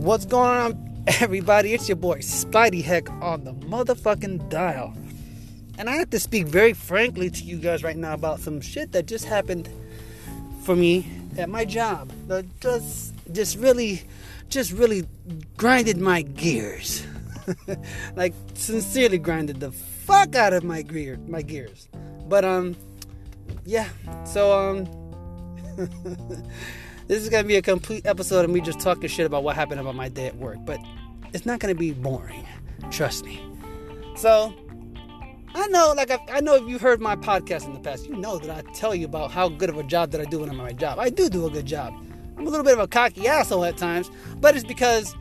What's going on, everybody? It's your boy Spidey Heck on the motherfucking dial. And I have to speak very frankly to you guys right now about some shit that just happened for me at my job. That just, just really, just really grinded my gears. like sincerely grinded the fuck out of my gear, my gears. But um, yeah. So um. This is gonna be a complete episode of me just talking shit about what happened about my day at work, but it's not gonna be boring. Trust me. So I know, like I, I know, if you've heard my podcast in the past, you know that I tell you about how good of a job that I do when I'm on my job. I do do a good job. I'm a little bit of a cocky asshole at times, but it's because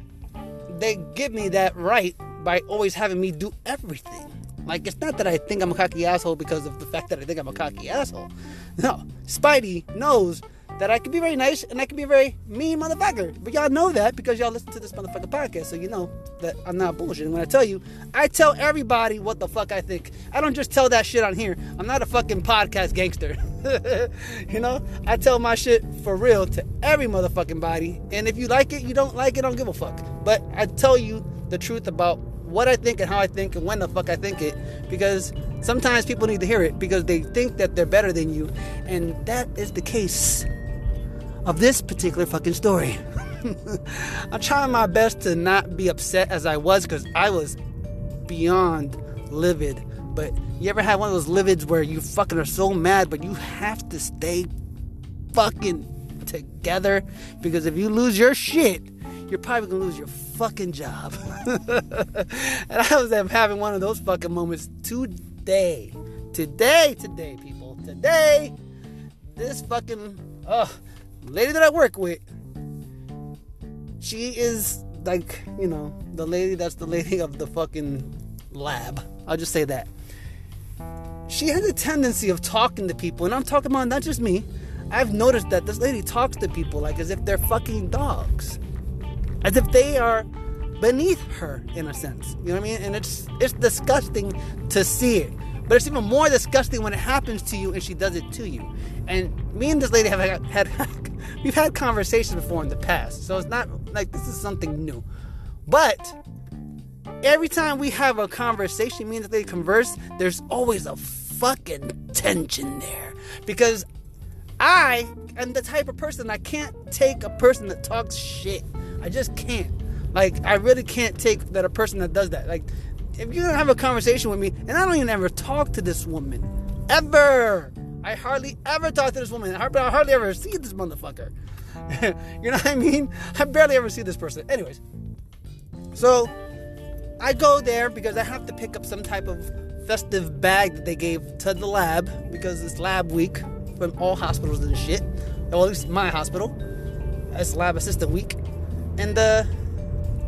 they give me that right by always having me do everything. Like it's not that I think I'm a cocky asshole because of the fact that I think I'm a cocky asshole. No, Spidey knows that I can be very nice and I can be a very mean motherfucker. But y'all know that because y'all listen to this motherfucking podcast, so you know that I'm not bullshitting when I tell you. I tell everybody what the fuck I think. I don't just tell that shit on here. I'm not a fucking podcast gangster. you know, I tell my shit for real to every motherfucking body. And if you like it, you don't like it, I don't give a fuck. But I tell you the truth about what I think and how I think and when the fuck I think it because sometimes people need to hear it because they think that they're better than you and that is the case of this particular fucking story. I'm trying my best to not be upset as I was because I was beyond livid. But you ever had one of those livids where you fucking are so mad, but you have to stay fucking together? Because if you lose your shit, you're probably gonna lose your fucking job. and I was having one of those fucking moments today. Today, today, people. Today, this fucking. Ugh lady that I work with, she is like, you know, the lady that's the lady of the fucking lab. I'll just say that. She has a tendency of talking to people, and I'm talking about not just me. I've noticed that this lady talks to people like as if they're fucking dogs. As if they are beneath her in a sense. You know what I mean? And it's it's disgusting to see it. But it's even more disgusting when it happens to you and she does it to you. And me and this lady have had, had we've had conversations before in the past, so it's not like this is something new. But every time we have a conversation, me and they converse, there's always a fucking tension there because I am the type of person I can't take a person that talks shit. I just can't. Like I really can't take that a person that does that. Like if you're gonna have a conversation with me, and I don't even ever talk to this woman, ever. I hardly ever talk to this woman. I hardly ever see this motherfucker. you know what I mean? I barely ever see this person. Anyways, so I go there because I have to pick up some type of festive bag that they gave to the lab because it's lab week from all hospitals and shit. Well, at least my hospital. It's lab assistant week. And uh,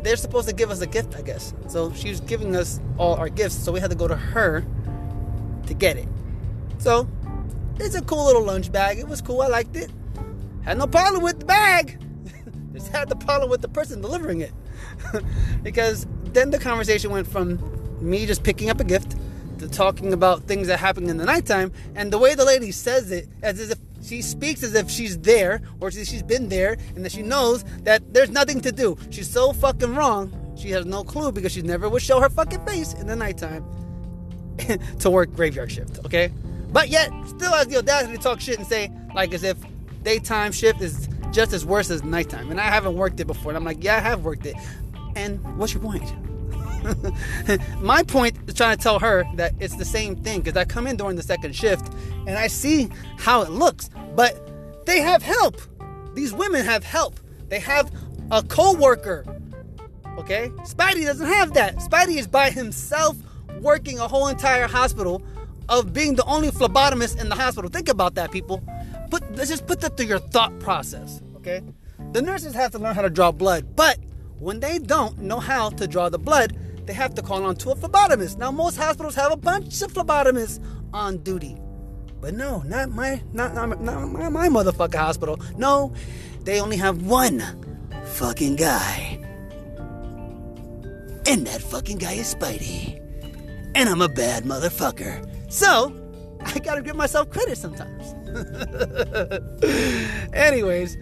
they're supposed to give us a gift, I guess. So she was giving us all our gifts, so we had to go to her to get it. So it's a cool little lunch bag. It was cool. I liked it. Had no problem with the bag. Just had the problem with the person delivering it. because then the conversation went from me just picking up a gift to talking about things that happen in the nighttime. And the way the lady says it, as if she speaks as if she's there or she's been there and that she knows that there's nothing to do. She's so fucking wrong. She has no clue because she never would show her fucking face in the nighttime to work graveyard shift, okay? But yet, still has the audacity to talk shit and say, like, as if daytime shift is just as worse as nighttime. And I haven't worked it before. And I'm like, yeah, I have worked it. And what's your point? My point is trying to tell her that it's the same thing because I come in during the second shift and I see how it looks, but they have help. These women have help. They have a co-worker. Okay? Spidey doesn't have that. Spidey is by himself working a whole entire hospital of being the only phlebotomist in the hospital. Think about that, people. Put let's just put that through your thought process. Okay? The nurses have to learn how to draw blood, but when they don't know how to draw the blood, they have to call on to a phlebotomist. Now, most hospitals have a bunch of phlebotomists on duty. But no, not my, not, not, not my, my motherfucking hospital. No, they only have one fucking guy. And that fucking guy is Spidey. And I'm a bad motherfucker. So, I gotta give myself credit sometimes. Anyways,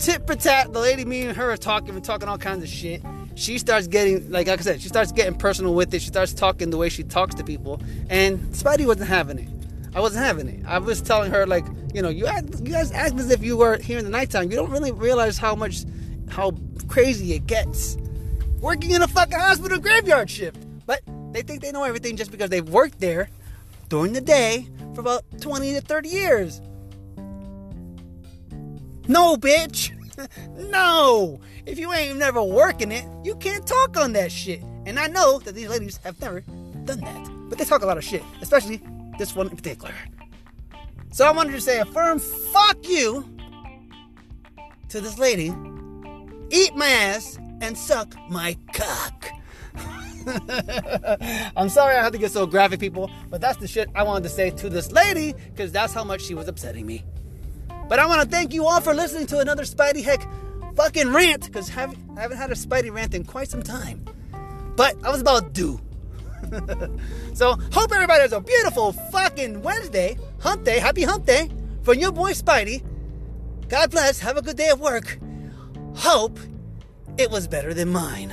tit for tat, the lady, me and her are talking, we're talking all kinds of shit. She starts getting, like, like I said, she starts getting personal with it. She starts talking the way she talks to people. And Spidey wasn't having it. I wasn't having it. I was telling her, like, you know, you act, you guys act as if you were here in the nighttime. You don't really realize how much, how crazy it gets. Working in a fucking hospital graveyard shift. But they think they know everything just because they've worked there during the day for about 20 to 30 years. No, bitch. no. If you ain't never working it, you can't talk on that shit. And I know that these ladies have never done that. But they talk a lot of shit, especially this one in particular. So I wanted to say a firm fuck you to this lady. Eat my ass and suck my cock. I'm sorry I had to get so graphic, people, but that's the shit I wanted to say to this lady because that's how much she was upsetting me. But I want to thank you all for listening to another Spidey Heck fucking rant because I haven't had a Spidey rant in quite some time. But I was about due. so, hope everybody has a beautiful fucking Wednesday, hump day, happy hump day from your boy Spidey. God bless, have a good day at work. Hope it was better than mine.